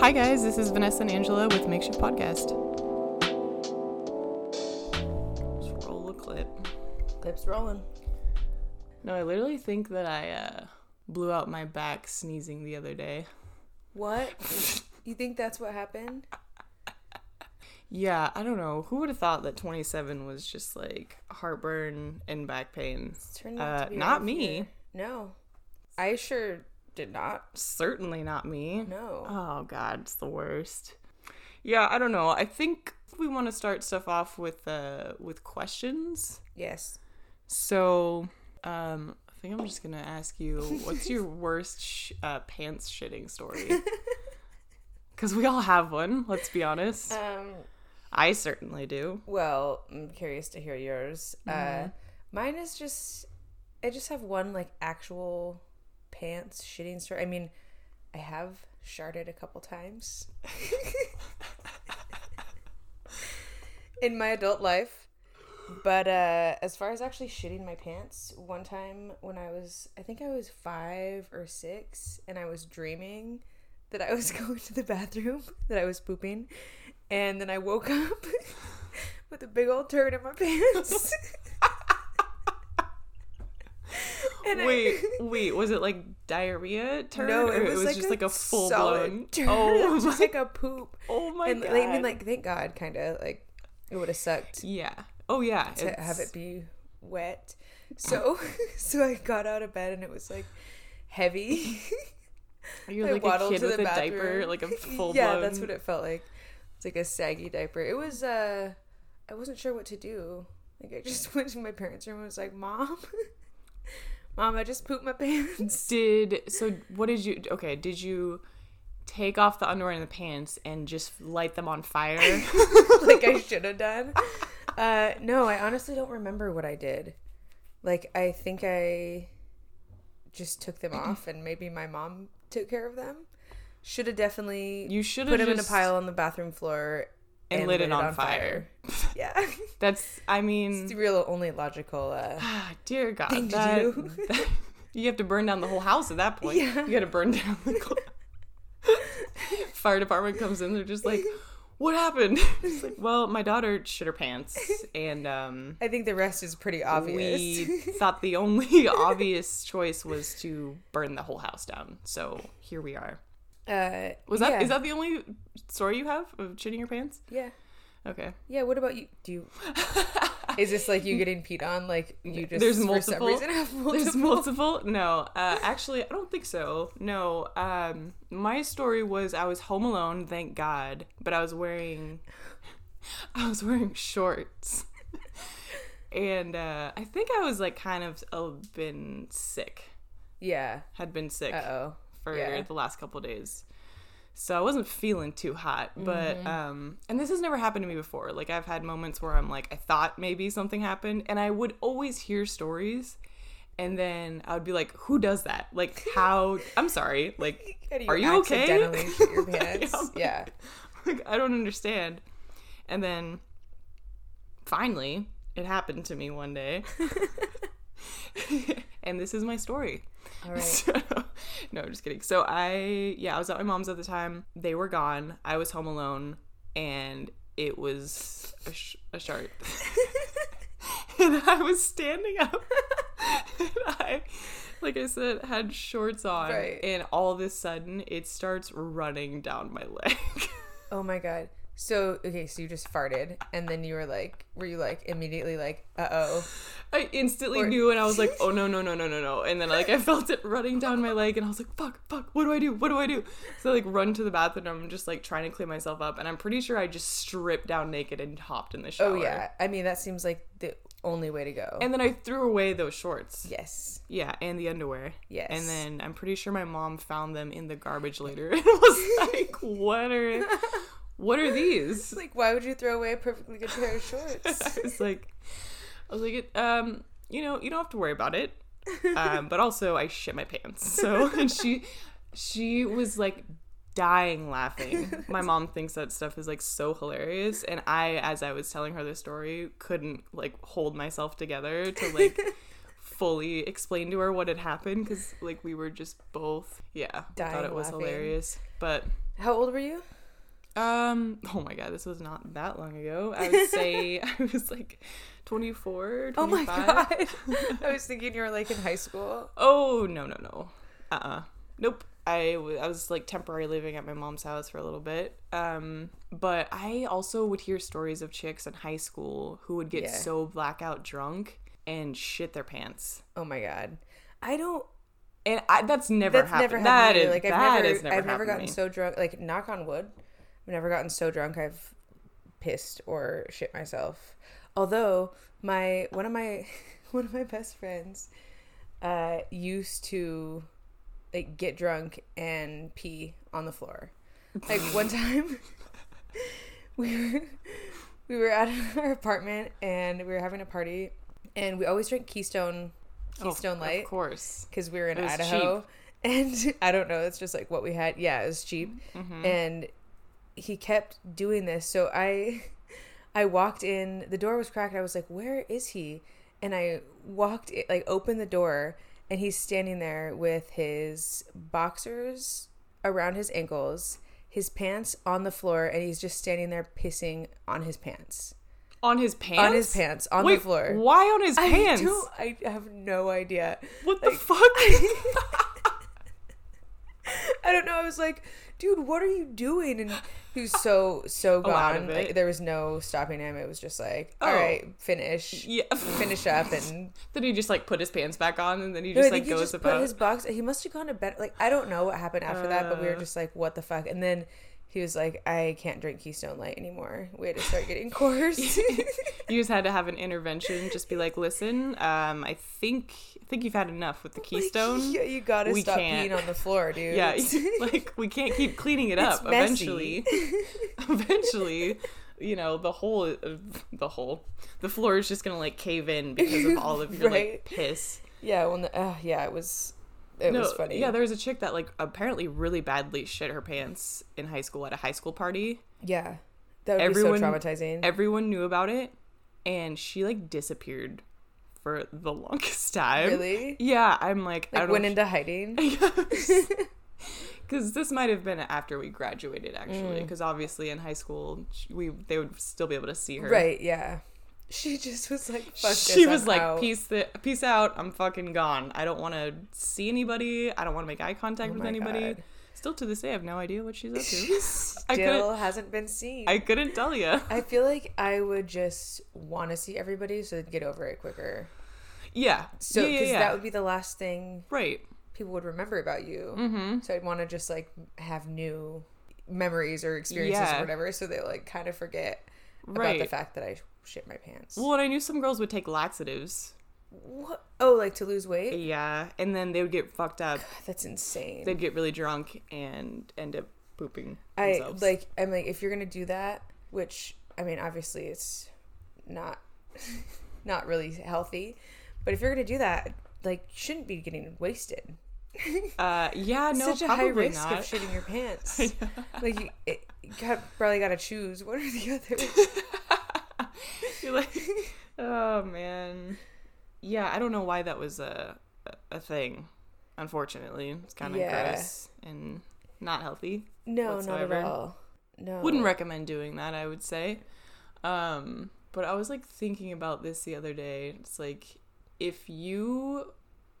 Hi, guys. This is Vanessa and Angela with Makeshift Podcast. Just roll a clip. Clips rolling. No, I literally think that I uh, blew out my back sneezing the other day. What? you think that's what happened? Yeah, I don't know. Who would have thought that 27 was just like heartburn and back pain? It's turned out Uh, to be not right me. here. No. I sure did not. Certainly not me. No. Oh god, it's the worst. Yeah, I don't know. I think we want to start stuff off with uh with questions. Yes. So, um, I think I'm just gonna ask you, what's your worst sh- uh, pants shitting story? Because we all have one. Let's be honest. Um. I certainly do. Well, I'm curious to hear yours. Mm-hmm. Uh, mine is just, I just have one like actual pants shitting story. I mean, I have sharted a couple times in my adult life. But uh, as far as actually shitting my pants, one time when I was, I think I was five or six, and I was dreaming that I was going to the bathroom, that I was pooping, and then I woke up with a big old turd in my pants. And I- Wait, wait, was it like diarrhea turd? no, or it was, like, just a like a full blown. turd. Oh, it was just like a poop. oh my and god. like, I mean, like, thank God, kind of like it would have sucked yeah. Oh yeah. to have it be wet. So, so I got out of bed and it was like heavy. You're I like a kid to with a diaper, like a full yeah, blown. that's what it felt like. It's like a saggy diaper. It was. uh I wasn't sure what to do. Like I just went to my parents' room and was like, "Mom, mom, I just pooped my pants." Did so? What did you? Okay, did you take off the underwear and the pants and just light them on fire? like I should have done. Uh, no, I honestly don't remember what I did. Like I think I just took them off, and maybe my mom took care of them. Should have definitely You should put them in a pile on the bathroom floor and, lit it on, fire. Yeah, That's. I mean, it's the real only logical. Uh, dear God, thing that, do. that- you have to burn down the whole house at that point. Yeah. You got to burn down the. cl- Fire department comes in. They're just like, "What happened?" It's like, well, my daughter shit her pants, and um, I think the rest is pretty obvious. we thought the only obvious choice was to burn the whole house down. So here we are. Uh, Was that is yeah. that the only story you have of shitting your pants? yeah? Okay. Yeah. What about you? Do you? Is this like you getting peed on? Like you just There's multiple. reason have multiple? There's multiple. No, uh, actually, I don't think so. No, um, my story was I was home alone, thank God, but I was wearing, I was wearing shorts, and uh, I think I was like kind of uh, been sick, Yeah. had been sick Uh oh. For yeah. the last couple days. So I wasn't feeling too hot, but Mm-hmm. um and this has never happened to me before. Like I've had moments where I'm like I thought maybe something happened and I would always hear stories and then I would be like who does that? Like how I'm sorry. Like do are you okay? your Yeah, pants? Like- yeah. like I don't understand. And then finally it happened to me one day. and this is my story. All right. So, no, just kidding. So I, yeah, I was at my mom's at the time. They were gone. I was home alone, and it was a, sh- a shark. and I was standing up, and I, like I said, had shorts on, Right. and all of a sudden it starts running down my leg. Oh my god. So okay, so you just farted, and then you were like, were you like immediately like, uh oh? I instantly Or- knew, and I was like, "Oh no, no, no, no, no, no!" And then like I felt it running down my leg, and I was like, "Fuck, fuck! What do I do? What do I do?" So I, like run to the bathroom. I'm just like trying to clean myself up, and I'm pretty sure I just stripped down naked and hopped in the shower. Oh yeah. I mean, that seems like the only way to go. And then I threw away those shorts. yes. Yeah, and the underwear. Yes. And then I'm pretty sure my mom found them in the garbage later and was like, "What are, what are these?" It's like, why would you throw away a perfectly good pair of shorts? I was like, I was like, um, you know, you don't have to worry about it. Um, but also, I shit my pants. So and she, she was like dying laughing. My mom thinks that stuff is like so hilarious, and I, as I was telling her the story, couldn't like hold myself together to like fully explain to her what had happened because like we were just both yeah thought it was laughing. hilarious but How old were you? Um, oh my god, this was not that long ago. I would say I was like 24, 25. Oh my god. I was thinking you were like in high school. Oh, no, no, no. Uh-uh. Nope. I, w- I was like temporarily living at my mom's house for a little bit. Um, but I also would hear stories of chicks in high school who would get Yeah. so blackout drunk and shit their pants. Oh my god. I don't And I, that's never that's happened. never happened That to me. is- like I've never I've never gotten so drunk like knock on wood. I've never gotten so drunk I've pissed or shit myself. Although my one of my one of my best friends uh used to like get drunk and pee on the floor. Like one time we were we were at our apartment and we were having a party and we always drink Keystone Oh, Keystone Light Of course. because we were in Idaho. And I don't know, it's just like what we had. Yeah, it was cheap. Mm-hmm. And he kept doing this. So I I walked in, the door was cracked. I was like, "Where is he?" And I walked in, like opened the door and he's standing there with his boxers around his ankles, his pants on the floor and he's just standing there pissing on his pants. On his pants? On his pants on Wait, the floor. Why on his pants? I don't I have no idea. What the fuck? I don't know. I was like, dude, what are you doing? And he was so so Oh, gone. Like there was no stopping him. It was just like, all Oh. right, finish, yeah. finish up, and then he just like put his pants back on and then he just like he goes just about. put his box. He must have gone to bed. Like I don't know what happened after that, but we were Uh. just like, what the fuck? And then he was like, I can't drink Keystone Light anymore. We had to start getting course. You just had to have an intervention. Just be like, listen, um, I think I think you've had enough with the Keystone. yeah, you gotta We stop can't. peeing on the floor, dude. Yeah, like we can't keep cleaning it up. Eventually, eventually, you know, the whole, uh, the whole, the floor is just gonna like cave in because of all of your Right. like piss. yeah. When the uh, yeah, it was it was funny. Yeah, there was a chick that like apparently really badly shit her pants in high school at a high school party. yeah. That would Everyone- be so traumatizing. Everyone knew about it, and she like disappeared for the longest time. really? Yeah, I'm like, I Like don't went into hiding. Because this might have been after we graduated, Mm. actually. Because obviously in high school, we they would still be able to see her. Right, yeah. She just was like, She was I'm like, out. "Peace, th- peace out. I'm fucking gone. I don't want to see anybody. I don't want to make eye contact Oh with anybody." God. Still to this day, I have no idea what she's up to. She I couldn't- still hasn't been seen. I couldn't tell you. I feel like I would just want to see everybody so they'd get over it quicker. Yeah. So, because yeah, yeah. that would be the last thing right. people would remember about you. Mm-hmm. So I'd want to just like have new memories or experiences Yeah. or whatever, so they like kind of forget about the fact that I shit my pants. Well, and I knew some girls would take laxatives. What? Oh, like to lose weight? Yeah, and then they would get fucked up. That's insane. They'd get really drunk and end up pooping I like. I'm like, if you're gonna do that, which I mean, obviously it's not not really healthy, but if you're gonna do that, like, you shouldn't be getting wasted. Uh, yeah, no, Such a high risk not. of shitting your pants. like you, it, you got, probably got to choose one or the other. You're like, oh man, yeah. I don't know why that was a a thing. Unfortunately, it's kind of Yeah. gross and not healthy. No, Whatsoever. not at all. No, Wouldn't recommend doing that. I would say. Um, but I was like thinking about this the other day. It's like if you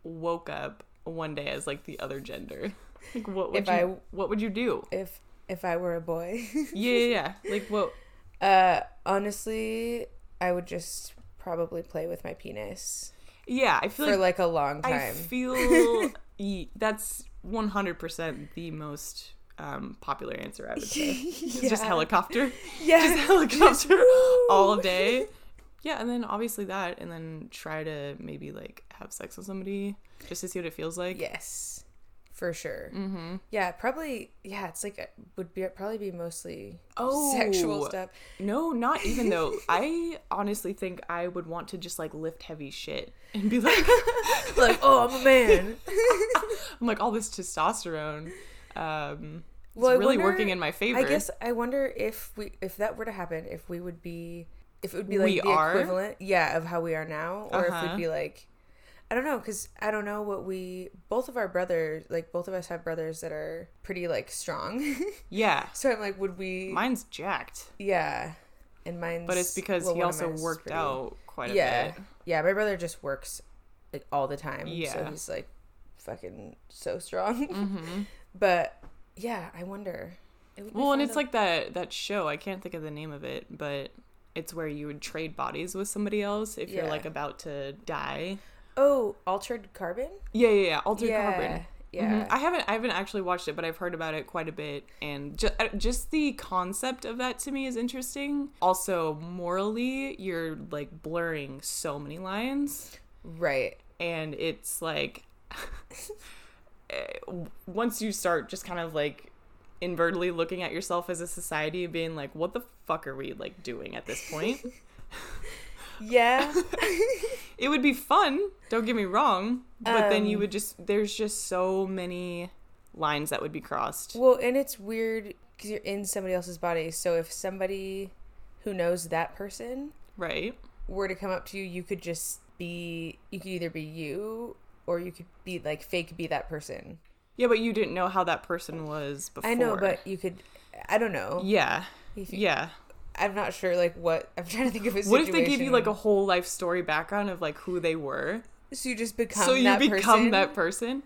woke up one day as like the other gender, like what would If you I- what would you do? if if I were a boy. Yeah, yeah, yeah. Like what? Uh, honestly, I would just probably play with my penis Yeah, I feel for like like a long time. I feel that's 100% the most um, popular answer I would say. It's just helicopter. yeah, Just helicopter all day. Yeah, and then obviously that, and then try to maybe like have sex with somebody just to see what it feels like. Yes, for sure. Mm-hmm. Yeah, probably. Yeah, it's like it would be probably be mostly Oh. sexual stuff. No, not even though. I honestly think I would want to just like lift heavy shit and be like, like, oh, I'm a man. I'm like all this testosterone. Um, Well, really wonder- working in my favor. I guess I wonder if we if that were to happen, if we would be if it would be like We the are? equivalent, yeah, of how we are now, or if Uh-huh. we'd be like I don't know because I don't know what we both of our brothers like both of us have brothers that are pretty like strong. Yeah. so I'm like, would we? Mine's jacked. yeah, and mine's. But it's because well, he also worked pretty- out quite a Yeah, bit. yeah. My brother just works like all the time. so Yeah. he's like fucking so strong. hmm but yeah, I wonder. It would be Well, and it's like that that show. I can't think of the name of it, but it's where you would trade bodies with somebody else if you're like about to die. Oh, altered carbon. Yeah, yeah, yeah. Altered yeah, carbon. yeah. Mhm. I haven't I haven't actually watched it, but I've heard about it quite a bit, and just just the concept of that to me is interesting. Also, morally, you're like blurring so many lines, Right. and it's like eh, once you start just kind of like invertedly looking at yourself as a society, being like, what the fuck are we like doing at this point? Yeah. it would be fun don't get me wrong but then you Um, would just there's just so many lines that would be crossed well, and it's weird because you're in somebody else's body. So if somebody who knows that person right were to come up to you, you could just be. You could either be you or you could be like fake be that person. yeah but you didn't know how that person was before I know, but you could. I don't know. yeah you- yeah I'm not sure. Like what I'm trying to think of a what if they gave you like a whole life story background of like who they were So you just become. so you that become person? that person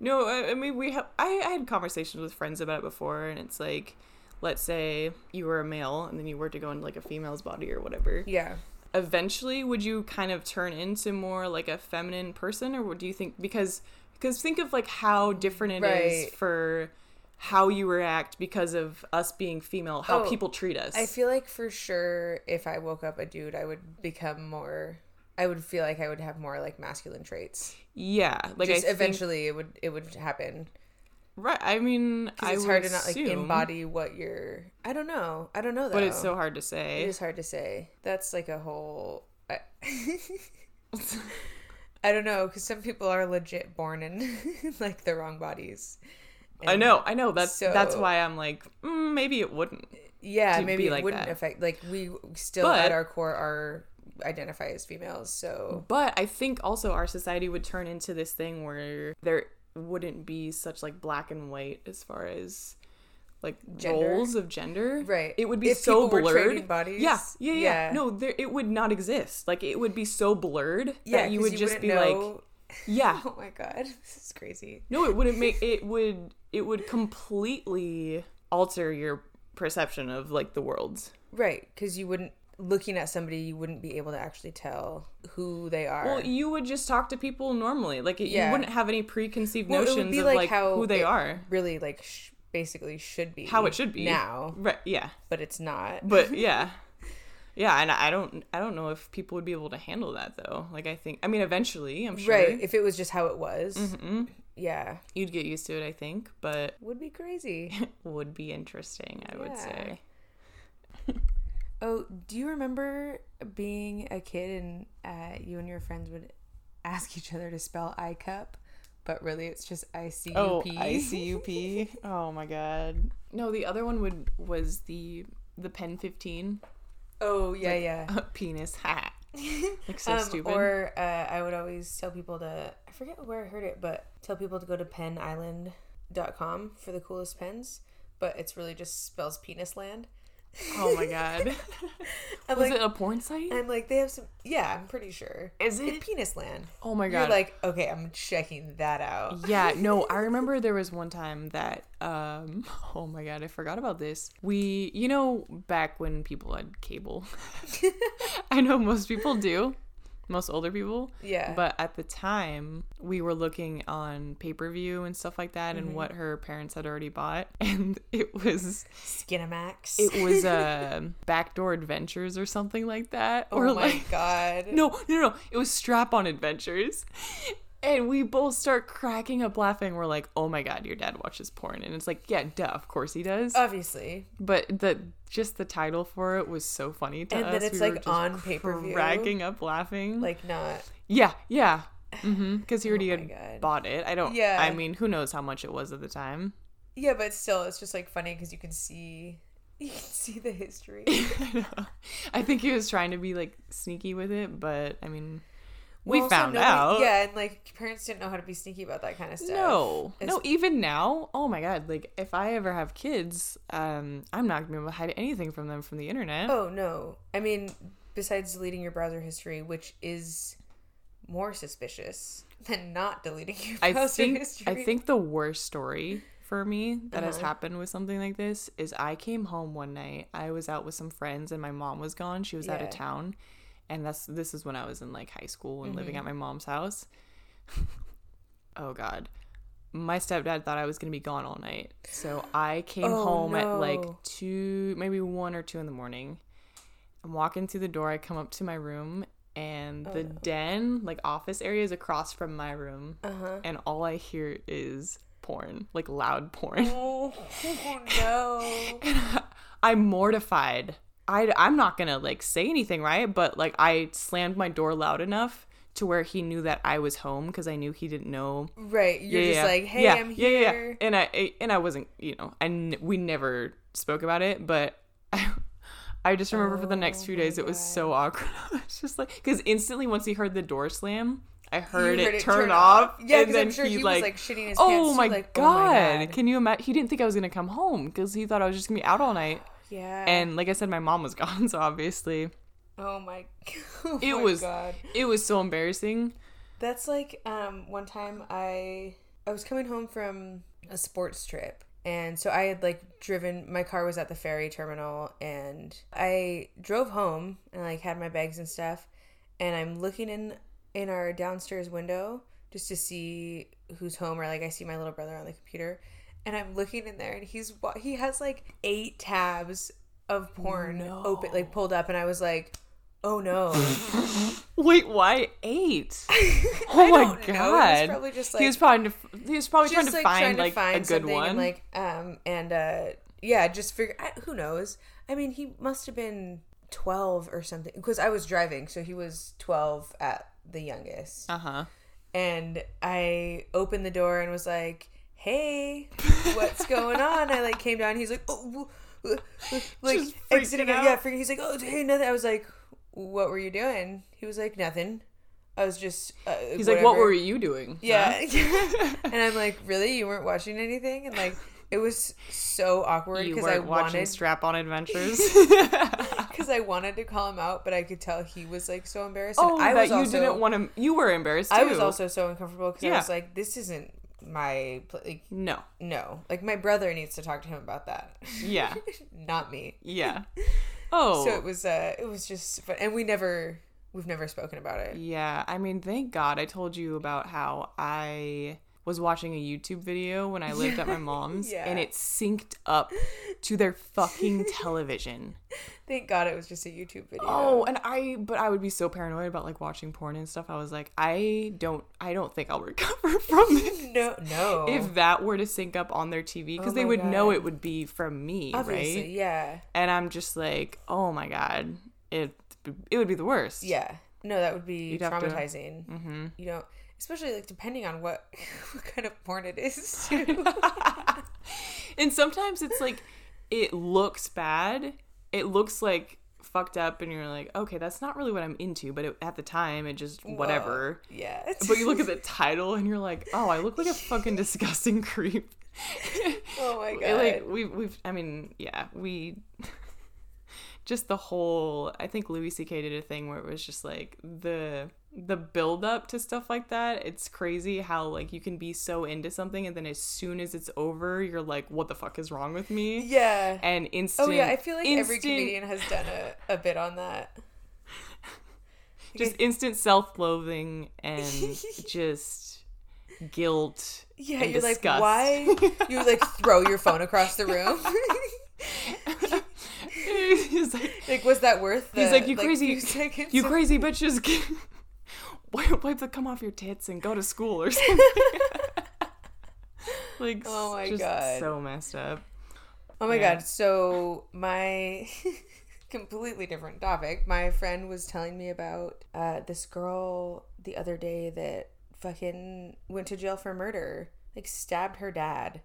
no I, I mean we have I, I had conversations with friends about it before and it's like let's say you were a male and then you were to go into like a female's body or whatever Yeah. eventually would you kind of turn into more like a feminine person or what do you think because because think of like how different it is Right. for how you react because of us being female how Oh, people treat us I feel like for sure if I woke up a dude, I would become more. I would feel like I would have more like masculine traits. yeah like Just I think, eventually it would it would happen. right i mean i it's would hard to not like embody what you're. I don't know. I don't know though. but it's so hard to say It is hard to say. That's like a whole. I, I don't know because some people are legit born in like the wrong bodies. I know i know that's that's why i'm like mm, maybe it wouldn't Yeah, maybe be it like wouldn't that. affect. Like we still But- at our core are identify as females. So But I think also our society would turn into this thing where there wouldn't be such like black and white as far as like Gender? roles of gender. Right. It would be If so blurred. bodies, yeah, yeah, yeah, yeah. No, there it would not exist. Like it would be so blurred yeah, that you would just wouldn't be like, yeah. oh my god, this is crazy. No, it wouldn't make it would it would completely alter your perception of like the world. Right, because you wouldn't looking at somebody, you wouldn't be able to actually tell who they are. Well, you would just talk to people normally. Like it, Yeah. you wouldn't have any preconceived Well, notions of like like, how who they it- are. really like sh- basically should be How it should be. now, Right, yeah. but it's not. But yeah. Yeah, and I don't I don't know if people would be able to handle that though. Like I think I mean eventually, I'm sure. right, if it was just how it was, Mhm. Yeah, You'd get used to it, I think, but would be crazy. would be interesting, I would say. Oh, do you remember being a kid and uh, you and your friends would ask each other to spell I cup, but really it's just I C U Oh, ICUP. oh my god. No, the other one would was the the pen 15 Oh yeah, yeah. penis hat. Like so Um, stupid. Or uh, I would always tell people to I forget where I heard it, but tell people to go to penisland.com for the coolest pens. But it's really just spells penis land. Oh my god. Was like, it a porn site? I'm like they have some. Yeah, I'm pretty sure. Is It's it? penis land. Oh my god. You're like, okay, I'm checking that out. yeah no i remember there was one time that um oh my god i forgot about this we you know back when people had cable i know most people do most older people Yeah. but at the time we were looking on pay-per-view and stuff like that Mm-hmm. and what her parents had already bought and it was Skinamax. it was uh backdoor adventures or something like that oh or my like god. no, no, no. It was strap on adventures. And we both start cracking up laughing. We're like, oh my god, your dad watches porn. And it's like, yeah, duh, of course he does. Obviously. but the just the title for it was so funny to And us. And then it's, We like, on pay-per-view. Cracking up laughing. Like not. yeah, yeah. Mm-hmm. Because he already Oh had God. bought it. I don't. Yeah. I mean, who knows how much it was at the time. Yeah, but still, it's just like funny because you can see, you can see the history. I think he was trying to be like sneaky with it, but I mean, we Also, found nobody- out. Yeah, and like parents didn't know how to be sneaky about that kind of stuff. No, As- no. Even now, oh my god! Like if I ever have kids, um, I'm not gonna be able to hide anything from them from the internet. Oh no. I mean, besides deleting your browser history, which is more suspicious than not deleting your I browser think history. I think the worst story for me that has Uh-huh. happened with something like this is I came home one night. I was out with some friends and my mom was gone. She was out of town. And that's this is when I was in like high school and living Mm-hmm. at my mom's house. oh god. My stepdad thought I was going to be gone all night. So I came Oh, home at like 2 maybe 1 or 2 in the morning. I'm walking through the door. I come up to my room and Oh, the den, like office area is across from my room Uh-huh. and all I hear is porn, like loud porn. Oh, no. I'm mortified. I, I'm not gonna like say anything, right? But like I slammed my door loud enough to where he knew that I was home because I knew he didn't know. Right. You're Yeah, just yeah. like, hey, yeah, I'm yeah, yeah, yeah. And I, I and I wasn't, you know, and we never spoke about it, but. I, I just remember for the next Oh few my days, it was so awkward. it's just like because instantly once he heard the door slam, I heard, You it, turn, off. Yeah, and because then I'm sure he, he was like, like shitting his oh pants. oh too, like, god. oh my god. Can you imagine? He didn't think I was gonna come home because he thought I was just gonna be out all night. Yeah. And like I said, my mom was gone, so obviously oh my. Oh it my was God. it was so embarrassing. That's like um one time I I was coming home from a sports trip and so I had like driven my car was at the ferry terminal and I drove home and like had my bags and stuff and I'm looking in in our downstairs window just to see who's home or like I see my little brother on the computer and I'm looking in there and he's he has like eight tabs of porn open like pulled up and I was like oh no Wait, why eight? Oh my don't know. Was god! probably just he was probably he was probably trying to just, find trying like a good one. and like um and uh yeah just figure I, who knows i mean he must have been 12 or something because i was driving so he was 12 at the youngest uh huh. and i opened the door and was like hey what's going on i like came down he's like oh uh, uh," like exiting out. yeah freaking he's like oh hey nothing i was like what were you doing he was like nothing i was just uh, He's like, what were you doing? Yeah. and I'm like, really? You weren't watching anything? And like, it was so awkward because I wanted Strap On Adventures. because I wanted to call him out, but I could tell he was like so embarrassed. And oh, I that was you also, didn't want to. You were embarrassed. Too. I was also so uncomfortable because I was like, this isn't my like no. no like my brother needs to talk to him about that, Yeah. not me. Yeah. Oh. So it was uh it was just fun. and we never we've never spoken about it. Yeah, I mean, thank God I told you about how I was watching a YouTube video when I lived at my mom's Yeah. and it synced up to their fucking television. Thank God it was just a YouTube video. Oh, and I but I would be so paranoid about like watching porn and stuff. I was like, I don't I don't think I'll recover from it. no, no. If that were to sync up on their TV because Oh they would know it would be from me, obviously, right? yeah, And I'm just like, "Oh my god. It it would be the worst." yeah. No, that would be You'd have to- traumatizing. Mhm. You know, especially like depending on what what kind of porn it is. Too. and sometimes it's like it looks bad it looks like fucked up and you're like okay that's not really what i'm into but it, at the time it just whatever Well, yeah. but you look at the title and you're like oh i look like a fucking disgusting creep oh my god. like we've we've i mean yeah we just the whole i think louis ck did a thing where it was just like the the build up to stuff like that it's crazy how like you can be so into something and then as soon as it's over you're like what the fuck is wrong with me yeah. and instant Oh yeah, I feel like every comedian has done a, a bit on that. just instant self-loathing and just guilt Yeah, and you're disgust. like, why? You like throw your phone across the room. He's like, like, was that worth? The, He's like, you crazy, few you crazy bitches. Get, wipe, wipe the cum off your tits and go to school or something. like, Oh my just God. so messed up. Oh my Yeah. god. So my completely different topic. My friend was telling me about uh, this girl the other day that fucking went to jail for murder. Like stabbed her dad.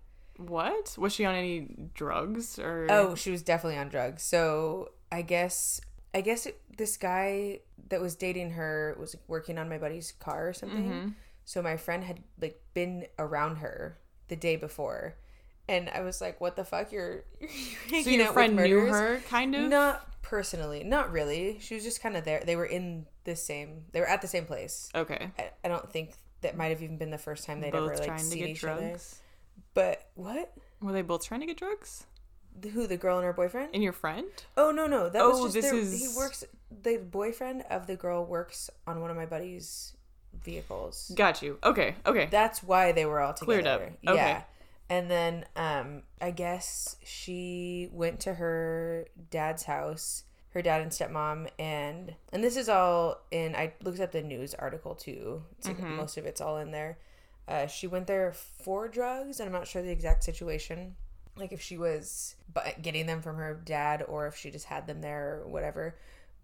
What was she on any drugs or? Oh, she was definitely on drugs. So I guess I guess it, this guy that was dating her was working on my buddy's car or something. Mm-hmm. So my friend had like been around her the day before, and I was like, "What the fuck? You're, you're So your out with friend knew murderers?" her, kind of. Not personally, not really. She was just kind of there. They were in the same. They were at the same place. Okay. I, I don't think that might have even been the first time they'd both ever like seen each other. But what? Were they both trying to get drugs? The- Who? The girl and her boyfriend? And your friend? Oh no no that Oh, was just their, is- he works the boyfriend of the girl works on one of my buddy's vehicles. Got you. Okay. Okay. That's why they were all together. Cleared up. Okay. Yeah. And then um I guess she went to her dad's house, her dad and stepmom and and this is all in I looked up the news article too. It's like Mm-hmm. most of it's all in there. Uh, she went there for drugs, and I'm not sure the exact situation. Like if she was getting them from her dad, or if she just had them there, or whatever.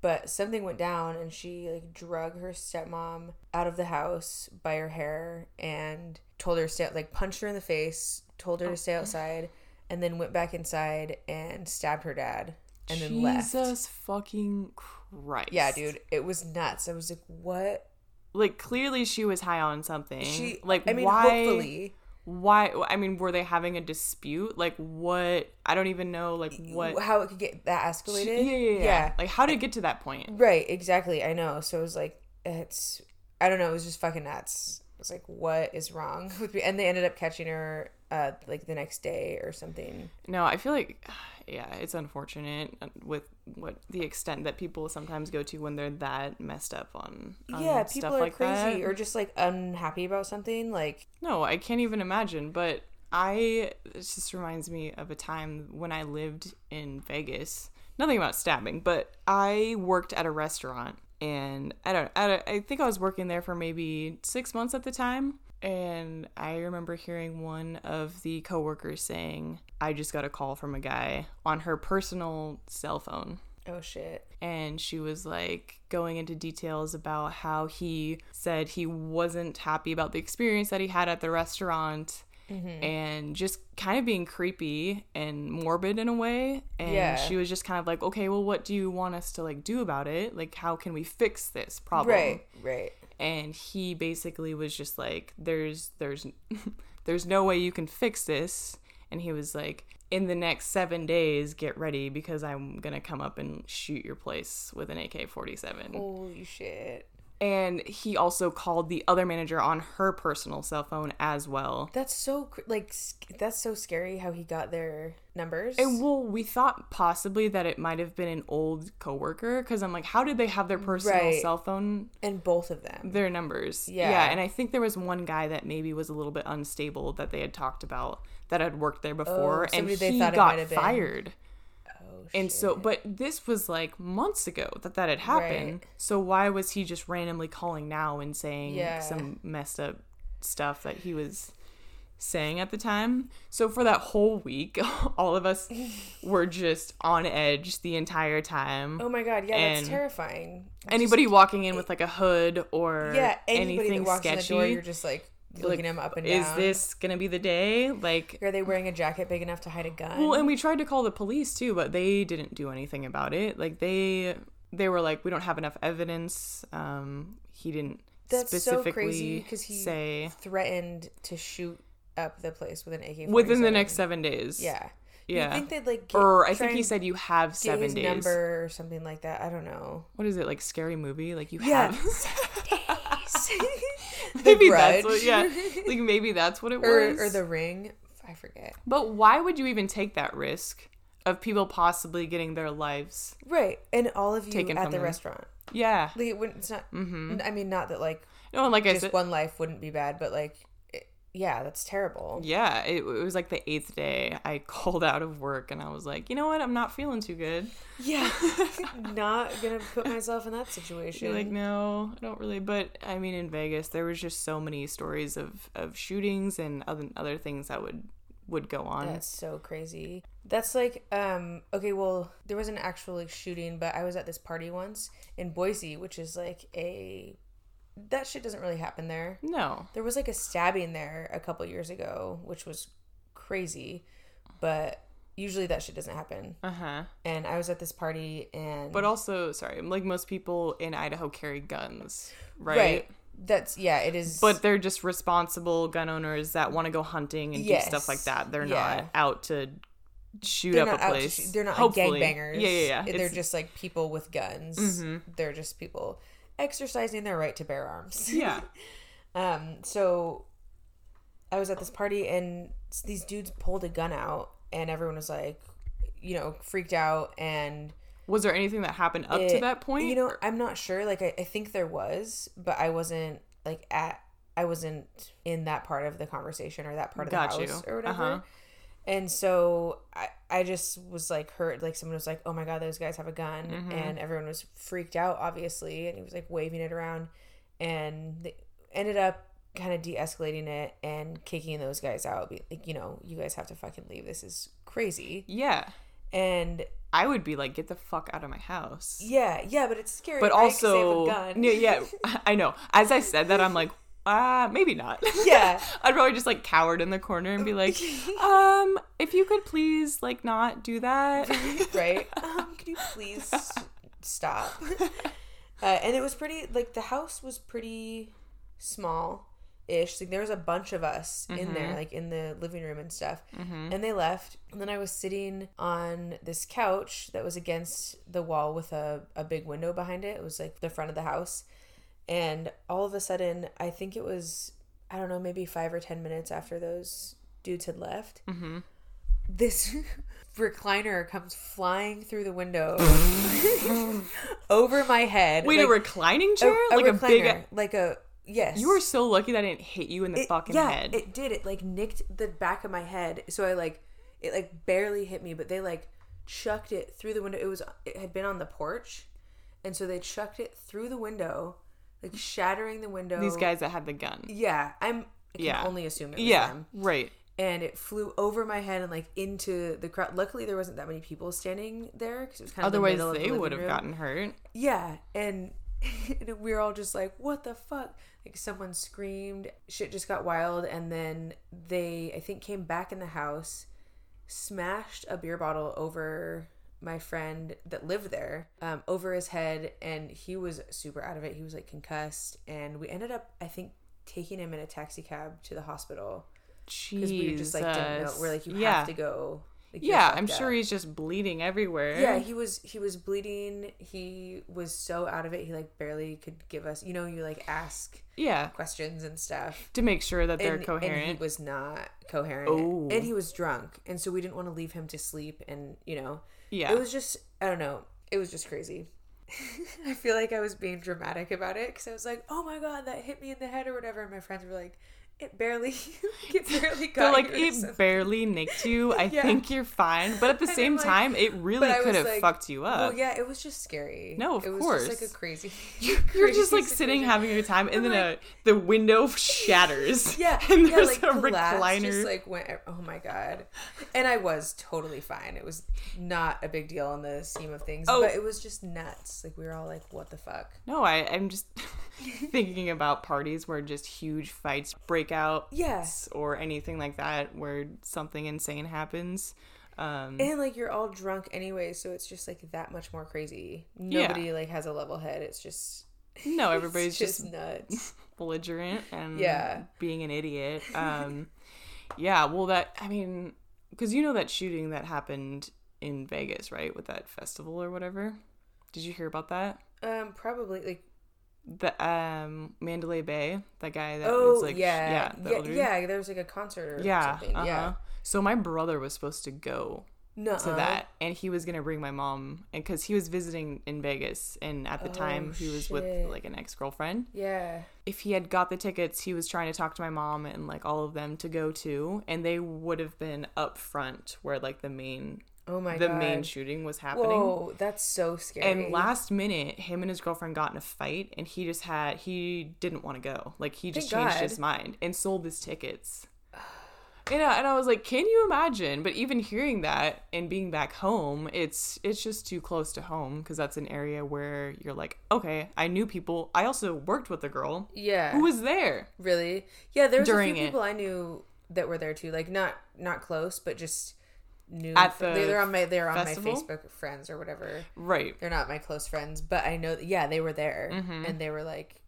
But something went down, and she like drug her stepmom out of the house by her hair, and told her to stay, like punched her in the face, told her to stay outside, and then went back inside and stabbed her dad, and then left. Jesus fucking Christ. Yeah, dude, it was nuts. I was like, what? Like clearly she was high on something. She like I mean, why hopefully. why I mean were they having a dispute? Like what I don't even know like what how it could get that escalated. yeah, yeah, yeah, Like how did it get to that point? Right, exactly. I know. So it was like it's I don't know, it was just fucking nuts. It was like what is wrong with me? And they ended up catching her uh like the next day or something. No, I feel like yeah, it's unfortunate with what the extent that people sometimes go to when they're that messed up on, on yeah, people are like crazy that. or just like unhappy about something like No, I can't even imagine. But I, it just reminds me of a time when I lived in Vegas. Nothing about stabbing, but I worked at a restaurant, and I don't, I, don't- I think I was working there for maybe six months at the time. And I remember hearing one of the coworkers saying, I just got a call from a guy on her personal cell phone oh shit. and she was like going into details about how he said he wasn't happy about the experience that he had at the restaurant Mm-hmm. and just kind of being creepy and morbid in a way and Yeah. she was just kind of like okay well what do you want us to like do about it like how can we fix this problem Right, right. And he basically was just like there's there's there's no way you can fix this and he was like in the next seven days get ready because i'm gonna come up and shoot your place with an ak-47 Holy shit. And he also called the other manager on her personal cell phone as well That's so like that's so scary how he got their numbers. and well we thought possibly that it might have been an old coworker because i'm like how did they have their personal Right. cell phone and both of them. their numbers. Yeah. Yeah. And I think there was one guy that maybe was a little bit unstable that they had talked about that had worked there before oh, and Oh, they he got might have been. fired. And so, but this was like months ago that that had happened. Right. So why was he just randomly calling now and saying Yeah. some messed up stuff that he was saying at the time? So for that whole week, all of us were just on edge the entire time. Oh my god, yeah, that's And terrifying. Anybody walking in with like a hood or Yeah, anything sketchy, in the door, you're just like looking like, them up and is this gonna be the day? Like, Are they wearing a jacket big enough to hide a gun? well, and we tried to call the police too, but they didn't do anything about it. Like they they were like, we don't have enough evidence. Um, he didn't That's so specifically crazy because he say threatened to shoot up the place with an AK. within the next seven days. Yeah. yeah. You think they'd like get, or I think he said you have seven days. number or something like that. I don't know. What is it like? Scary movie? Like you Yeah. have. The maybe that's what. Yeah. Like maybe that's what it or was. or the ring. I forget. But why would you even take that risk of people possibly getting their lives? Right, and all of you Taken at the them. restaurant. Yeah. Like it wouldn't. It's not. Mm-hmm. I mean, not that like No, like I just said, one life wouldn't be bad, but like, yeah, that's terrible. yeah, it, it was like the eighth day. I called out of work and I was like, you know what? I'm not feeling too good. Yeah, not gonna put myself in that situation. You're like, no, I don't really. But I mean, in Vegas, there was just so many stories of of shootings and other other things that would would go on. That's so crazy. That's like, um, okay, well, there wasn't actually shooting, but I was at this party once in Boise, which is like a that shit doesn't really happen there. no, There was like a stabbing there a couple years ago, which was crazy, but usually that shit doesn't happen. Uh huh. And I was at this party and But also, sorry, like most people in Idaho carry guns, right? right. That's yeah, it is. But they're just responsible gun owners that want to go hunting and do stuff like that. They're Yeah. not out to shoot they're up a place. shoot- they're not Hopefully. like gangbangers. Yeah, yeah, yeah. They're It's- just like people with guns. Mhm. They're just people exercising their right to bear arms. yeah. Um, so I was at this party and these dudes pulled a gun out and everyone was like, you know, freaked out and Was there anything that happened up to that point? You know, I'm not sure. Like I, I think there was, but I wasn't like at I wasn't in that part of the conversation or that part of Got the you. house or whatever. Uh-huh. And so I, I just was like hurt. Like someone was like, "Oh my god, those guys have a gun," Mm-hmm. and everyone was freaked out, obviously. And he was like waving it around, and they ended up kind of de-escalating it and kicking those guys out. Be like, you know, you guys have to fucking leave. This is crazy. yeah. And I would be like, get the fuck out of my house. yeah, yeah, but it's scary. but right? 'Cause they have a also, gun. yeah, yeah, I know. As I said that, I'm like, uh, maybe not. Yeah. I'd probably just like cowered in the corner and be like, um, if you could please like not do that. right? Um, can you please stop? Uh, and it was pretty like the house was pretty small ish. Like there was a bunch of us in there, like in the living room and stuff. And they left. And then I was sitting on this couch that was against the wall with a, a big window behind it. It was like the front of the house. And all of a sudden, I think it was, I don't know, maybe five or 10 minutes after those dudes had left, mm-hmm. this recliner comes flying through the window over my head. Wait, like, a reclining chair, a like a big. recliner, like a yes. You were so lucky that it didn't hit you in the It- fucking yeah, head. it did. It like nicked the back of my head, so I like it like barely hit me, but they like chucked it through the window. It was it had been on the porch, and so they chucked it through the window, like shattering the window. These guys that had the gun. yeah, I'm. I can Yeah. only assume it was Yeah, them. right. And it flew over my head and like into the crowd. Luckily, there wasn't that many people standing there because it was kind of the Otherwise, the they living would have room. gotten hurt. Yeah, and, and we were all just like, "What the fuck?" Like someone screamed, shit just got wild, and then they, I think, came back in the house, smashed a beer bottle over my friend that lived there, um, over his head, and he was super out of it. He was like concussed, and we ended up, I think, taking him in a taxi cab to the hospital because we just like didn't know. We're like, you yeah. have to go. Like, Yeah, I'm up." sure he's just bleeding everywhere. Yeah, he was he was bleeding. He was so out of it. He like barely could give us. You know, you like ask yeah, questions and stuff. to make sure that they're and, coherent. And he was not coherent. Oh. And he was drunk, and so we didn't want to leave him to sleep. And you know, yeah, it was just I don't know. It was just crazy. I feel like I was being dramatic about it because I was like, "Oh my god, that hit me in the head" or whatever. And my friends were like, "It barely, it barely got like it something." barely nicked you. I Yeah. think you're fine, but at the And same like- time, it really could have like, fucked you up. Well, yeah, it was just scary. No, of it was course. just like a crazy. You're just like crazy sitting having a good time, and I'm then like- a, the window shatters. Yeah, and yeah, there's like a recliner. Just like went. Oh my god! And I was totally fine. It was not a big deal in the scheme of things, Oh. but it was just nuts. Like we were all like, "What the fuck?" No, I, I'm just thinking about parties where just huge fights break out. Yeah. Or anything like that where something insane happens. Um, And like you're all drunk anyway, so it's just like that much more crazy. Yeah. Nobody like has a level head. It's just no, everybody's just, nuts. belligerent and Yeah. being an idiot. Um, yeah, well, that, I mean, because you know that shooting that happened in Vegas, right? With that festival or whatever? Did you hear about that? um, probably like The um Mandalay Bay, that guy that oh was like yeah yeah, yeah, yeah. There was like a concert or yeah, something. uh-huh. Yeah, So my brother was supposed to go no, to that, and he was gonna bring my mom, and because he was visiting in Vegas, and at the Oh, time he was with like an ex girlfriend. Yeah, If he had got the tickets, he was trying to talk to my mom and like all of them to go too, and they would have been up front where like the main oh my god. the god, main shooting was happening. Whoa, that's so scary. And last minute, him and his girlfriend got in a fight, and he just had he didn't want to go. Like he just Thank changed God. his mind and sold his tickets. And I, and I was like, can you imagine? But even hearing that and being back home, it's it's just too close to home because that's an area where you're like, okay, I knew people. I also worked with a girl yeah, who was there. Really? Yeah, there was During a few it. people I knew that were there too. Like not not close, but just new At the they're on my they're on festival? my Facebook friends or whatever. Right. They're not my close friends, but I know yeah, they were there Mm-hmm. and they were like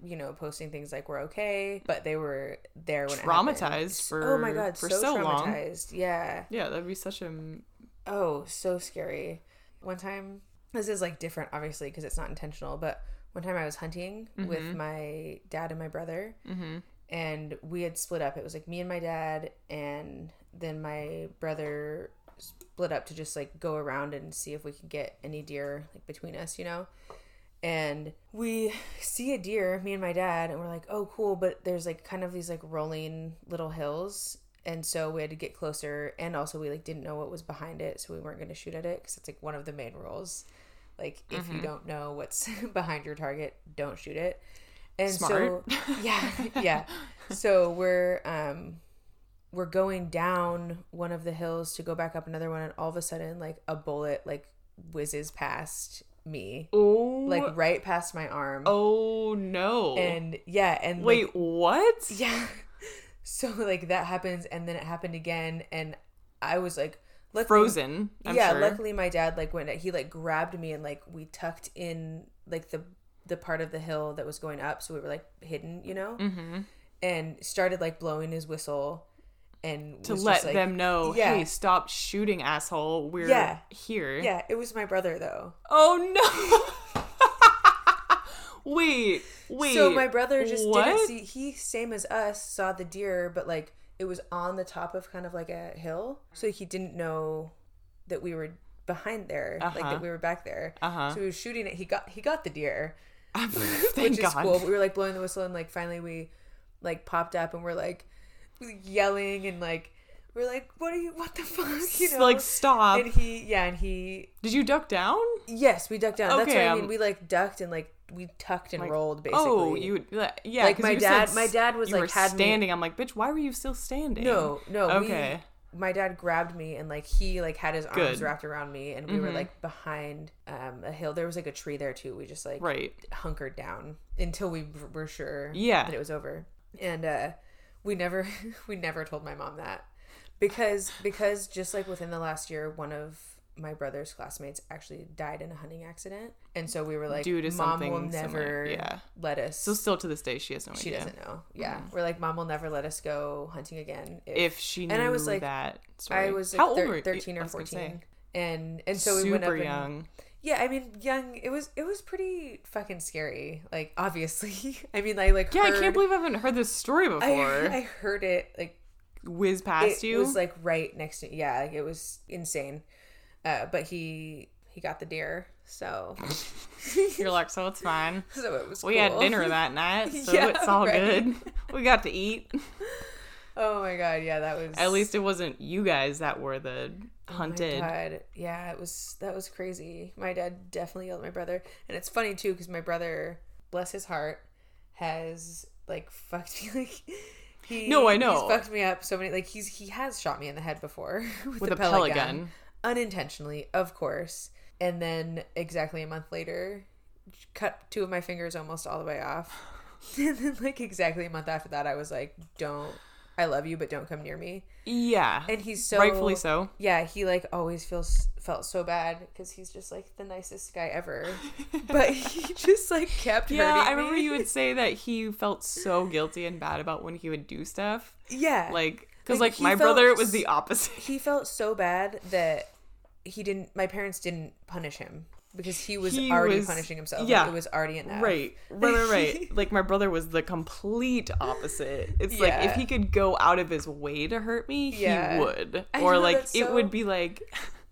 you know, posting things like we're okay, but they were there when it Traumatized for- oh my god, for so, so long. traumatized. Yeah. Yeah, that'd be such a Oh, so scary. One time, this is like different, obviously, because it's not intentional, but one time I was hunting with my dad and my brother, and we had split up. It was like me and my dad, and then my brother split up to just like go around and see if we could get any deer like between us, you know? And we see a deer, me and my dad, and we're like, oh, cool. But there's like kind of these like rolling little hills. And so we had to get closer. And also, we like didn't know what was behind it. So we weren't going to shoot at it because it's like one of the main rules. Like, if you don't know what's behind your target, don't shoot it. And Smart. so, yeah, yeah. So we're, um, we're going down one of the hills to go back up another one. And all of a sudden, like a bullet, like whizzes past me Oh like right past my arm. Oh no. And yeah, and Wait, like, what? yeah. So like that happens and then it happened again and I was like luckily, Frozen. I'm yeah, sure. luckily my dad like went he like grabbed me and like we tucked in like the the part of the hill that was going up so we were like hidden, you know? Mhm. And started like blowing his whistle and to let like- them know, Yeah. hey, stop shooting, asshole. We're Yeah. here. Yeah, it was my brother though. Oh no. wait, wait. So my brother just what? didn't see. He same as us saw the deer, but like it was on the top of kind of like a hill, so he didn't know that we were behind there, like Uh-huh. that we were back there. Uh-huh. So he was shooting it. He got he got the deer, Thank which is God. cool. But we were like blowing the whistle, and like finally we like popped up, and we're like yelling and like we're like, what are you? What the fuck? You know? like stop. And he, yeah, and he, Did you duck down? yes, we ducked down. That's Okay, what I mean. um, we like ducked and like we tucked and rolled basically. Oh, you yeah. Like my dad- my dad was, like, had me- standing. I'm like, bitch, why were you still standing? No, no. Okay. We, my dad grabbed me and like he like had his arms Good. Mm-hmm. wrapped around me and we were like behind um, a hill. There was like a tree there too. We just like Right. hunkered down until we were sure Yeah. that it was over. And uh, we never we never told my mom that because because just like within the last year, one of my brother's classmates actually died in a hunting accident, and so we were like, Due to mom will never yeah. let us. So still to this day, she has no she idea doesn't know. Yeah, mm-hmm. we're like, mom will never let us go hunting again if she knew And I was like- that. Story. I was like How old thir- were you? 13 or 14. And and so Super we went up and, young. Yeah, I mean, young. It was it was pretty fucking scary. Like obviously, I mean, I like Yeah, I can't believe I haven't heard this story before. I, I heard it like Whiz past it you. It was like right next to yeah, like it was insane. Uh, but he he got the deer, so You're like, so it's fine. so it was. We had dinner that night, so Yeah, it's all right. good. We got to eat. Oh my god, yeah, that was At least it wasn't you guys that were the Oh my hunted. God. Yeah, it was that was crazy. My dad definitely yelled at my brother, and it's funny too because my brother, bless his heart, has like fucked me like. He, No, I know. He's fucked me up so many. Like he's he has shot me in the head before with, With a a pellet, pellet gun. gun. unintentionally, of course. And then exactly a month later, cut two of my fingers almost all the way off. and then like exactly a month after that, I was like, "Don't, I love you, but don't come near me." Yeah. And he's so Rightfully so. yeah, he like always feels felt so bad because he's just like the nicest guy ever. but he just like kept Yeah, I remember me. you would say that he felt so guilty and bad about when he would do stuff. yeah, Like, because Like, like, my felt brother, it was the opposite. he felt so bad that he didn't. My parents didn't punish him because he was He already was- punishing himself. Like, yeah. it was already enough. Right, right, right, right. like my brother was the complete opposite. It's like if he could go out of his way to hurt me, Yeah. he would. I Or know, like it so- would be like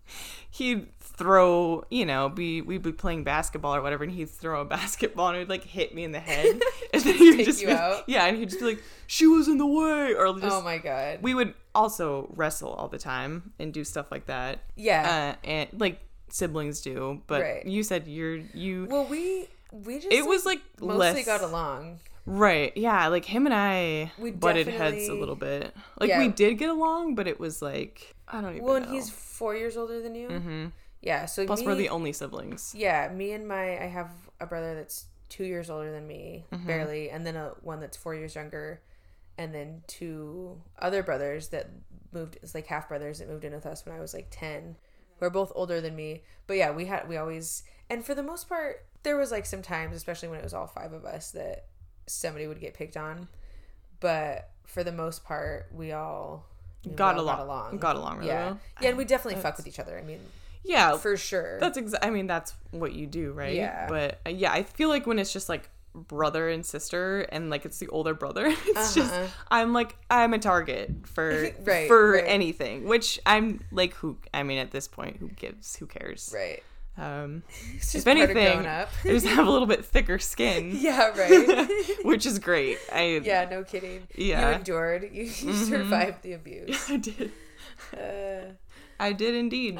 he'd throw, you know, be we'd be playing basketball or whatever, and he'd throw a basketball and it'd like hit me in the head, and then he would just be, yeah, and he'd just be like, "She was in the way," or just Oh my god. we would also wrestle all the time and do stuff like that. yeah. Uh, and like siblings do, but Right. you said you're you. well, we we just it was like mostly less got along. Right. Yeah. Like him and I We butted heads a little bit. Like Yeah. we did get along, but it was like I don't even Well, know. and he's four years older than you. hmm Yeah. So Plus, me, we're the only siblings. Yeah, me and my I have a brother that's two years older than me, Mm-hmm. barely, and then a one that's four years younger, and then two other brothers that moved. It's like half brothers that moved in with us when I was like ten. We're both older than me, but yeah, we had we always and for the most part, there was like some times, especially when it was all five of us, that somebody would get picked on. But for the most part, we all you know, we got, all along, got along. Got along really yeah. well. Yeah, and we definitely fuck with each other. I mean, Yeah, for sure. that's exactly. I mean, that's what you do, right? Yeah. But uh, yeah, I feel like when it's just like brother and sister and like it's the older brother it's just Uh-huh. i'm like i'm a target for Right, for right. anything which i'm like who i mean at this point who gives who cares right. um It's just if anything i just have a little bit thicker skin yeah, right. which is great i yeah, no kidding. Yeah. Mm-hmm. You endured. You, you survived the abuse. i did Uh, i did indeed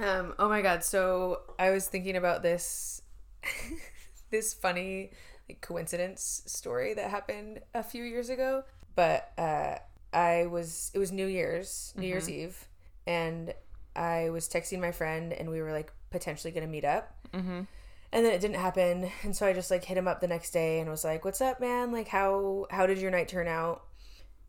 Um, oh my god, so I was thinking about this this funny like coincidence story that happened a few years ago. But uh I was it was New Year's, New Year's Eve, and I was texting my friend and we were like potentially gonna meet up. Mhm. And then it didn't happen, and so I just like hit him up the next day and was like, "What's up, man? Like, how how did your night turn out?"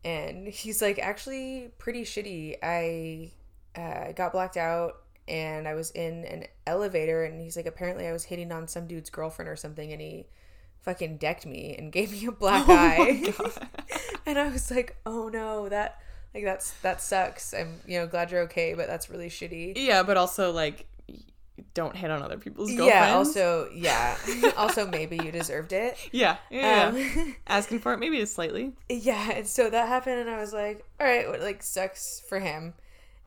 And he's like, "Actually, pretty shitty. I uh, got blacked out and I was in an elevator and he's like apparently I was hitting on some dude's girlfriend or something and he fucking decked me and gave me a black eye. and I was like, "Oh no, that like that's that sucks. I'm, you know, glad you're okay, but that's really shitty." yeah but also like don't hit on other people's girlfriends Yeah, also, yeah. also maybe you deserved it. yeah yeah. Um, asking for it maybe it's slightly yeah, and so that happened and I was like, "All right, well, like sucks for him."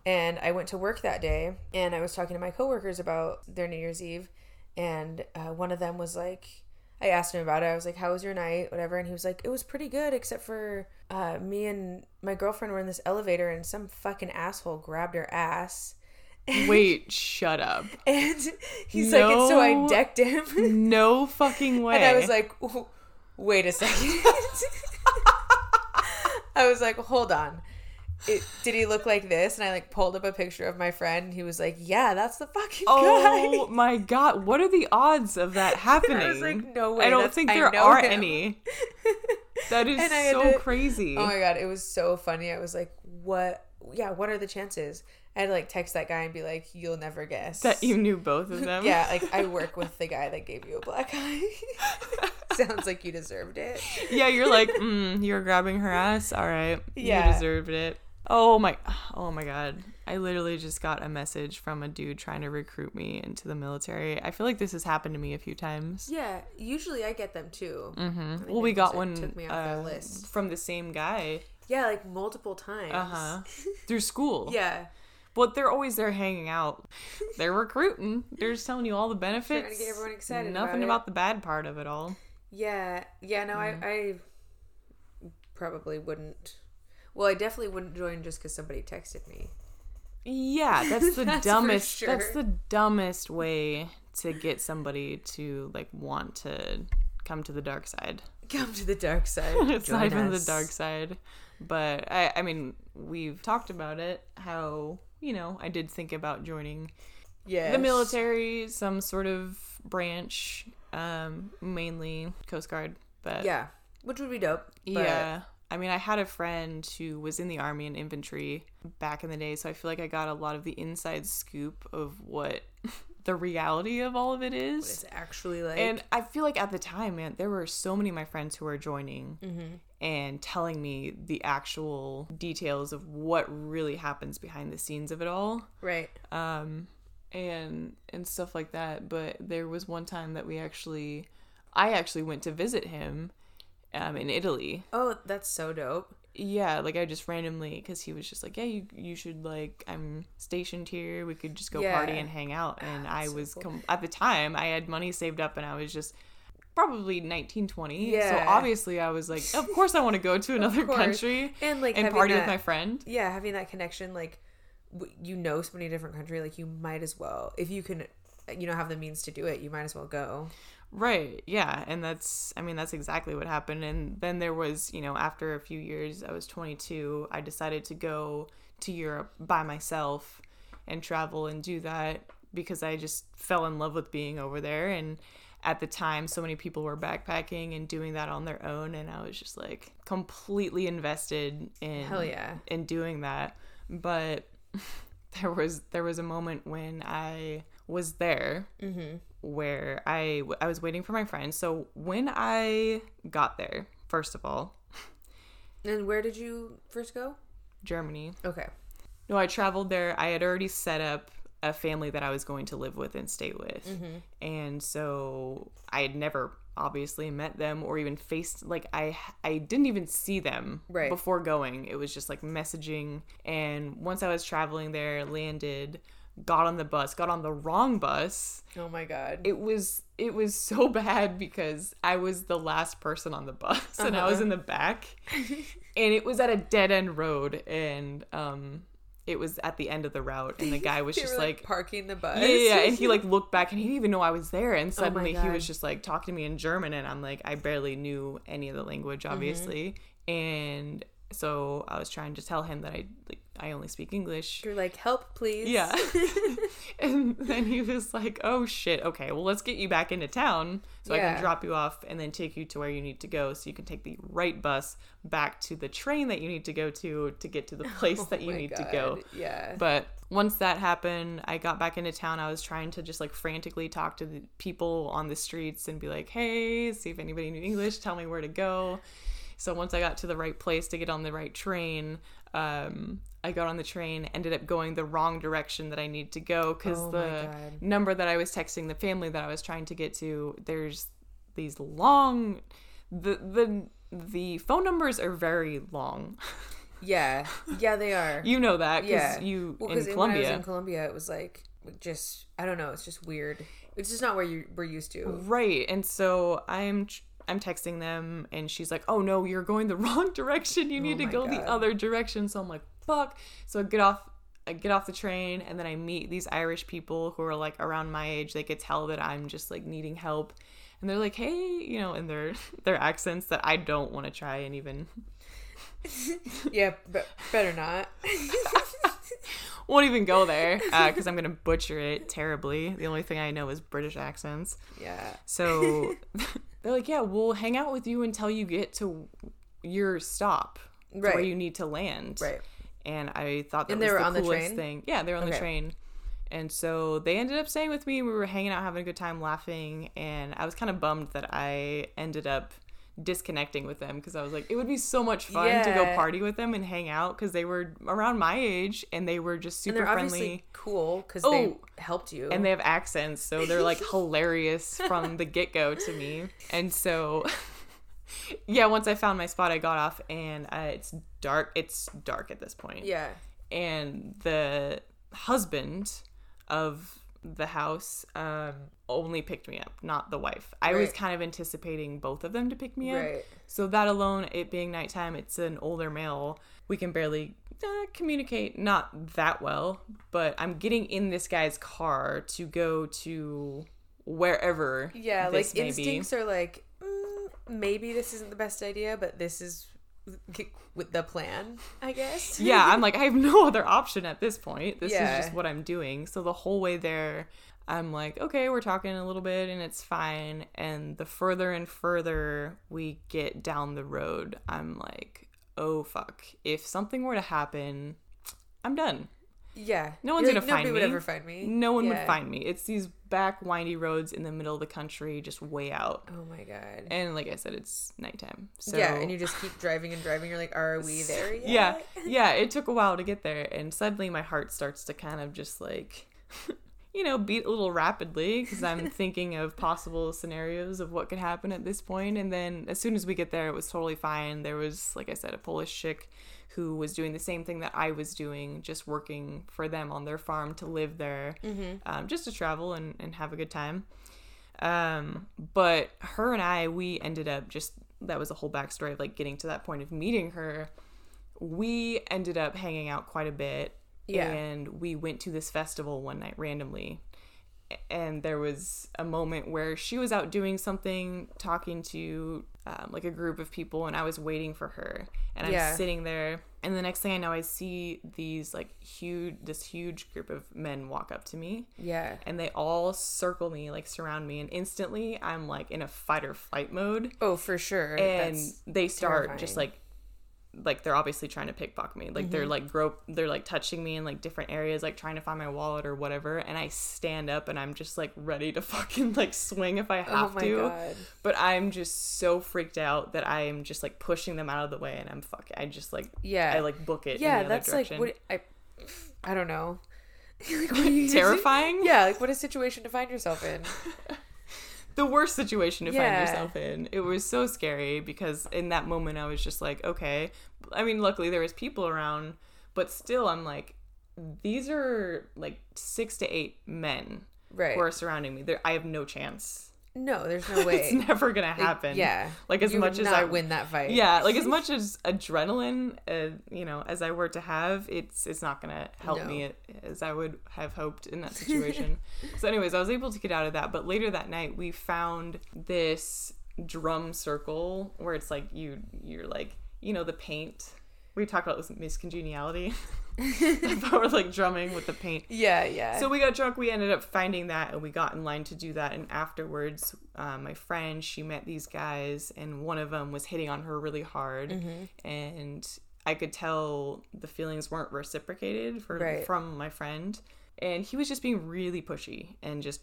And I went to work that day and I was talking to my coworkers about their New Year's Eve and uh, one of them was like I asked him about it. I was like, "How was your night?" whatever, and he was like, "It was pretty good except for uh, me and my girlfriend were in this elevator and some fucking asshole grabbed her ass." wait shut up And he's like, and so I decked him. no fucking way And I was like, wait a second. I was like, hold on. It, did he look like this? And I like pulled up a picture of my friend. He was like, yeah, that's the fucking Oh guy. my god, what are the odds of that happening? like, no way, I don't think there are him. any. That is I so to- crazy. Oh my god, it was so funny. I was like, what? Yeah, what are the chances? I had to like text that guy and be like, you'll never guess. that you knew both of them. yeah, like I work with the guy that gave you a black eye. Sounds like you deserved it. yeah, you're like, mm, you're grabbing her ass. All right, Yeah. you deserved it. Oh my, oh my god! I literally just got a message from a dude trying to recruit me into the military. I feel like this has happened to me a few times. Yeah, usually I get them too. hmm think Well, we got one took me off their uh, from the same guy. Yeah, like multiple times. Uh huh. Through school. Yeah. But they're always there hanging out. They're recruiting. They're just telling you all the benefits. Trying to get everyone excited Nothing about about, the bad part of it all. Yeah. Yeah, no, Mm. I, I probably wouldn't. Well, I definitely wouldn't join just because somebody texted me. Yeah, that's the That's dumbest. That's the dumbest way to get somebody to like want to come to the dark side. Come to the dark side. it's not Join even us. the dark side, but I. I mean, we've talked about it. How you know I did think about joining Yes. the military, some sort of branch, um, mainly Coast Guard. But Yeah. Which would be dope. But yeah. I mean, I had a friend who was in the army and infantry back in the day, so I feel like I got a lot of the inside scoop of what the reality of all of it is. It's actually like. And I feel like at the time, man, there were so many of my friends who were joining and telling me the actual details of what really happens behind the scenes of it all right. um, and and stuff like that. But there was one time that we actually, I actually went to visit him, um, in Italy. Oh, that's so dope. Yeah, like I just randomly because he was just like, yeah, you you should like I'm stationed here. We could just go party and hang out. And I so was cool. com- at the time I had money saved up and I was just probably 19 20 so obviously i was like of course i want to go to another country And like and party that, with my friend yeah, having that connection, like you know, so many different country, like you might as well, if you can, you know, have the means to do it, you might as well go. Right. Yeah. And that's, I mean, that's exactly what happened. And then there was, you know, after a few years, I was 22, I decided to go to Europe by myself and travel and do that because I just fell in love with being over there. And at the time so many people were backpacking and doing that on their own and I was just like completely invested in Hell yeah. in doing that. But there was there was a moment when I was there Mm-hmm. where I I was waiting for my friend. So when I got there, first of all, And where did you first go? Germany. Okay. No, I traveled there. I had already set up a family that I was going to live with and stay with. Mm-hmm. And so I had never obviously met them or even faced like I I didn't even see them Right. before going. It was just like messaging and once I was traveling there, landed, got on the bus, got on the wrong bus. Oh my god. It was it was so bad because I was the last person on the bus and I was Uh-huh. in the back and it was at a dead end road and um it was at the end of the route and the guy was just were, like parking the bus. yeah, yeah, yeah, and he like looked back and he didn't even know I was there. And suddenly he was just like talking to me in German, and I'm like, I barely knew any of the language, obviously. And so I was trying to tell him that I like I only speak English. You're like, help, please. Yeah. and then he was like, "Oh shit. Okay, well let's get you back into town so I can drop you off and then take you to where you need to go, so you can take the right bus back to the train that you need to go to to get to the place oh that you Oh need to go." Yeah. But once that happened, I got back into town. I was trying to just like frantically talk to the people on the streets and be like, hey, see if anybody knew English, tell me where to go. So once I got to the right place to get on the right train, um, I got on the train, ended up going the wrong direction that I need to go because Oh the number that I was texting the family that I was trying to get to, there's these long, the the the phone numbers are very long. yeah. Yeah, they are. you know that because yeah. you well, in because when I Colombia. was in Colombia, it was like just I don't know. It's just weird. It's just not where you we're used to. Right. And so I'm I'm texting them and she's like, "Oh no, you're going the wrong direction. You need oh to Oh my go the other direction." So I'm like, "Fuck." So I get off I get off the train and then I meet these Irish people who are like around my age. They could tell that I'm just like needing help. And they're like, "Hey," you know, in their their accents that I don't want to try and even yeah, but better not. won't even go there uh, because I'm gonna butcher it terribly. The only thing I know is British accents. yeah. So they're like, yeah, we'll hang out with you until you get to your stop, to where you need to land. Right. And I thought that And was they were the on the coolest train? thing. Yeah, they were on the train. And so they ended up staying with me. We were hanging out, having a good time, laughing. And I was kind of bummed that I ended up disconnecting with them because I was like, it would be so much fun to go party with them and hang out because they were around my age and they were just And super friendly obviously cool because Oh. they helped you. and they have accents, so they're like hilarious from the get go to me. And so, yeah, once I found my spot, I got off, and uh, it's dark. It's dark at this point. yeah. And the husband of the house um, only picked me up, not the wife. I was kind of anticipating both of them to pick me up. Right. So that alone, it being nighttime, it's an older male. We can barely uh, communicate, not that well, but I'm getting in this guy's car to go to wherever. Yeah, like instincts are like mm, maybe this isn't the best idea, but this is with the plan, I guess. Yeah, I'm like I have no other option at this point. This Yeah. is just what I'm doing. So the whole way there, I'm like, okay, we're talking a little bit and it's fine. And the further and further we get down the road, I'm like, oh fuck. If something were to happen, I'm done. Yeah. No one's You're gonna like, find Nobody would ever find me. No one would find me. It's these back windy roads in the middle of the country, just way out. Oh my god. And like I said, it's nighttime. So yeah, and you just keep driving and driving. You're like, are we there yet? yeah, yeah. It took a while to get there, and suddenly my heart starts to kind of just like, you know, beat a little rapidly because I'm thinking of possible scenarios of what could happen at this point. And then as soon as we get there, it was totally fine. There was, like I said, a Polish chick who was doing the same thing that I was doing, just working for them on their farm to live there, um, just to travel and, and have a good time. Um, but her and I, we ended up just that was a whole backstory of like getting to that point of meeting her. We ended up hanging out quite a bit. Yeah. And we went to this festival one night randomly. And there was a moment where she was out doing something talking to um, like a group of people and i was waiting for her and i'm Yeah. sitting there and the next thing i know i see these like huge this huge group of men walk up to me Yeah. and they all circle me like surround me and instantly i'm like in a fight or flight mode Oh, for sure. and That's they start just like like they're obviously trying to pickpocket me like Mm-hmm. they're like grope they're like touching me in like different areas like trying to find my wallet or whatever and i stand up and i'm just like ready to fucking like swing if i oh have my to god. but i'm just so freaked out that i am just like pushing them out of the way and i'm fucking i just like Yeah. i like book it yeah, in the other that's direction. like what I. I don't know. Like, what you- terrifying Yeah, like what a situation to find yourself in. the worst situation to Yeah. find yourself in. It was so scary because in that moment I was just like, okay. I mean, luckily there was people around, but still I'm like, these are like six to eight men Right. who are surrounding me. There, I have no chance. No, there's no way. It's never gonna happen. yeah. Like as you much as I win that fight. yeah, like as much as adrenaline, uh, you know, as I were to have, it's it's not gonna help No. me as I would have hoped in that situation. so, anyways, I was able to get out of that. But later that night, we found this drum circle where it's like you you're like you know the paint. We talked about this miscongeniality about we're like drumming with the paint. Yeah, yeah. So we got drunk. We ended up finding that, and we got in line to do that. And afterwards, uh, my friend she met these guys, and one of them was hitting on her really hard, Mm-hmm. and I could tell the feelings weren't reciprocated for Right. from my friend, and he was just being really pushy and just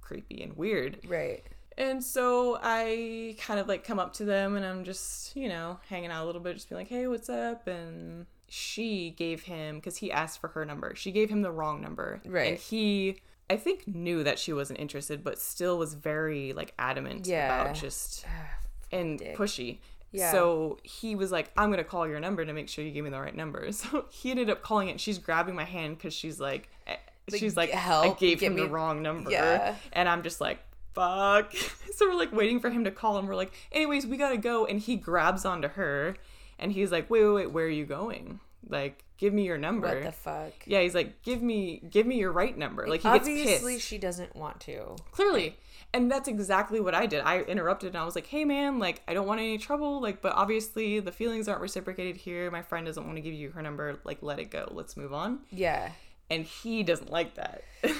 creepy and weird. right. And so I kind of like come up to them and I'm just, you know, hanging out a little bit, just being like, hey, what's up? And she gave him, because he asked for her number, she gave him the wrong number. Right. And he, I think, knew that she wasn't interested, but still was very like adamant Yeah. about just and Dick. pushy. Yeah. So he was like, I'm going to call your number to make sure you give me the right number. So he ended up calling it. She's grabbing my hand because she's like, eh, Like, she's like, I gave him the wrong number. Yeah. And I'm just like, fuck. so we're like waiting for him to call and we're like, anyways, we gotta go. And he grabs onto her and he's like, wait, wait, wait, where are you going? Like, give me your number. What the fuck? yeah, he's like, give me, give me your right number. Like he gets Obviously, she doesn't want to. Clearly. And that's exactly what I did. I interrupted and I was like, hey man, like, I don't want any trouble. Like, but obviously the feelings aren't reciprocated here. My friend doesn't want to give you her number. Like, let it go. Let's move on Yeah. and he doesn't like that.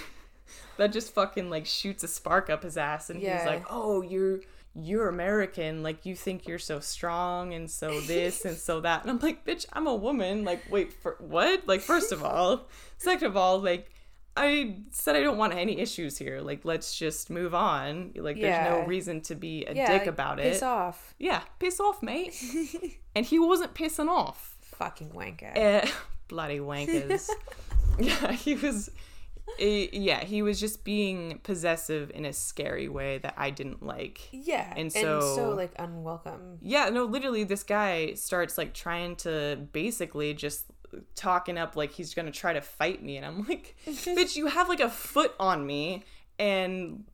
that just fucking like shoots a spark up his ass, and Yeah. he's like, "Oh, you're you're American, like you think you're so strong, and so this and so that." And I'm like, "Bitch, I'm a woman. Like, wait for what? Like, first of all, second of all, like." I said I don't want any issues here. Like, let's just move on. Like, there's no reason to be a Yeah. dick about it. Piss off. Yeah, piss off, mate. and he wasn't pissing off. Fucking wanker. Eh, bloody wankers. yeah, he was. Eh, yeah, he was just being possessive in a scary way that I didn't like. yeah. and And so- so, like unwelcome. Yeah, no, literally, this guy starts like trying to basically just talking up like he's gonna try to fight me, and I'm like, bitch, you have like a foot on me. And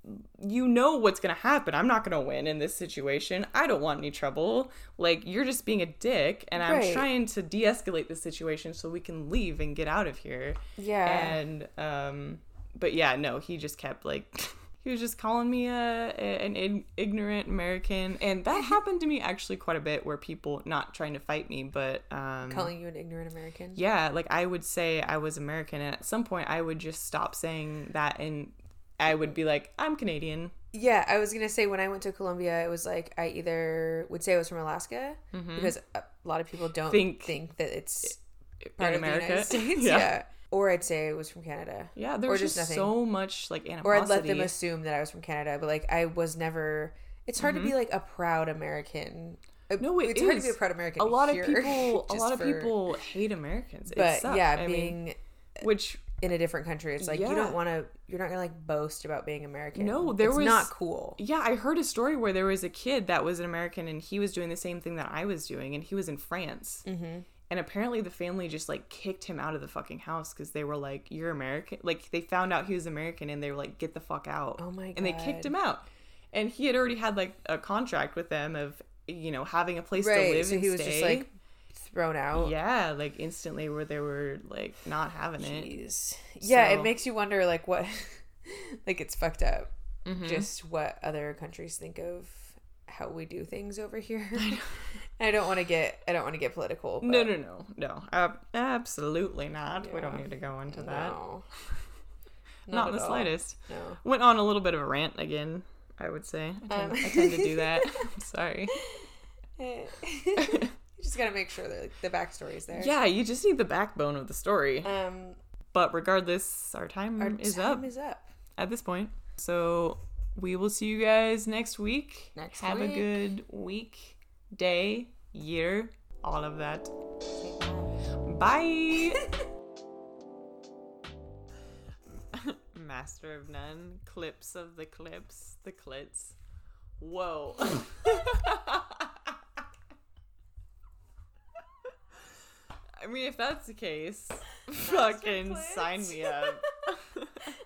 you know what's gonna happen. I'm not gonna win in this situation. I don't want any trouble. Like you're just being a dick, and I'm trying to de-escalate the situation so we can leave and get out of here. Yeah. And um, but yeah, no, he just kept like he was just calling me a, a an ig- ignorant American, and that happened to me actually quite a bit, where people not trying to fight me, but um, Calling you an ignorant American. yeah, like I would say I was American, and at some point I would just stop saying that, and I would be like, I'm Canadian. Yeah, I was gonna say when I went to Colombia, it was like I either would say I was from Alaska because a lot of people don't Mm-hmm. Think- think, that it's in part of the United States. yeah. or I'd say it was from Canada. Yeah, there's just just, so much like animosity. Or I'd let them assume that I was from Canada, but like I was never. It's hard to be like a proud American. Uh, Mm-hmm. No, it it's hard to be a proud American. a lot here, of people, a lot of people hate Americans. It But sucks. yeah, I mean, being which in a different country, it's like you don't want to. You're not gonna like boast about being American. No, there it's was- not cool. Yeah, I heard a story where there was a kid that was an American and he was doing the same thing that I was doing, and he was in France. Mm-hmm. And apparently, the family just like kicked him out of the fucking house because they were like, "You're American." Like they found out he was American, and they were like, "Get the fuck out!" Oh my God. And they kicked him out. And he had already had like a contract with them of you know having a place to live So and he was stay. just like thrown out. yeah, like instantly, where they were like not having it. Jeez. Yeah, So- it makes you wonder like what like it's fucked up. Mm-hmm. Just what other countries think of how we do things over here. I don't want to get I don't want to get political. No, but no, no, no. Ab- absolutely not. We don't need to go into that. no. Not, in at the all. slightest. No. Went on a little bit of a rant again. I would say. I tend, Um. I tend to do that. I'm sorry. You just gotta make sure that like, the backstory is there. Yeah, you just need the backbone of the story. Um, But regardless, our time our is time up is up. at this point. So we will see you guys next week. Next Have week. a good week, day, year, all of that. Bye. Master of none. Clips of the clips. The clits. Whoa. I mean, if that's the case, fucking sign me up.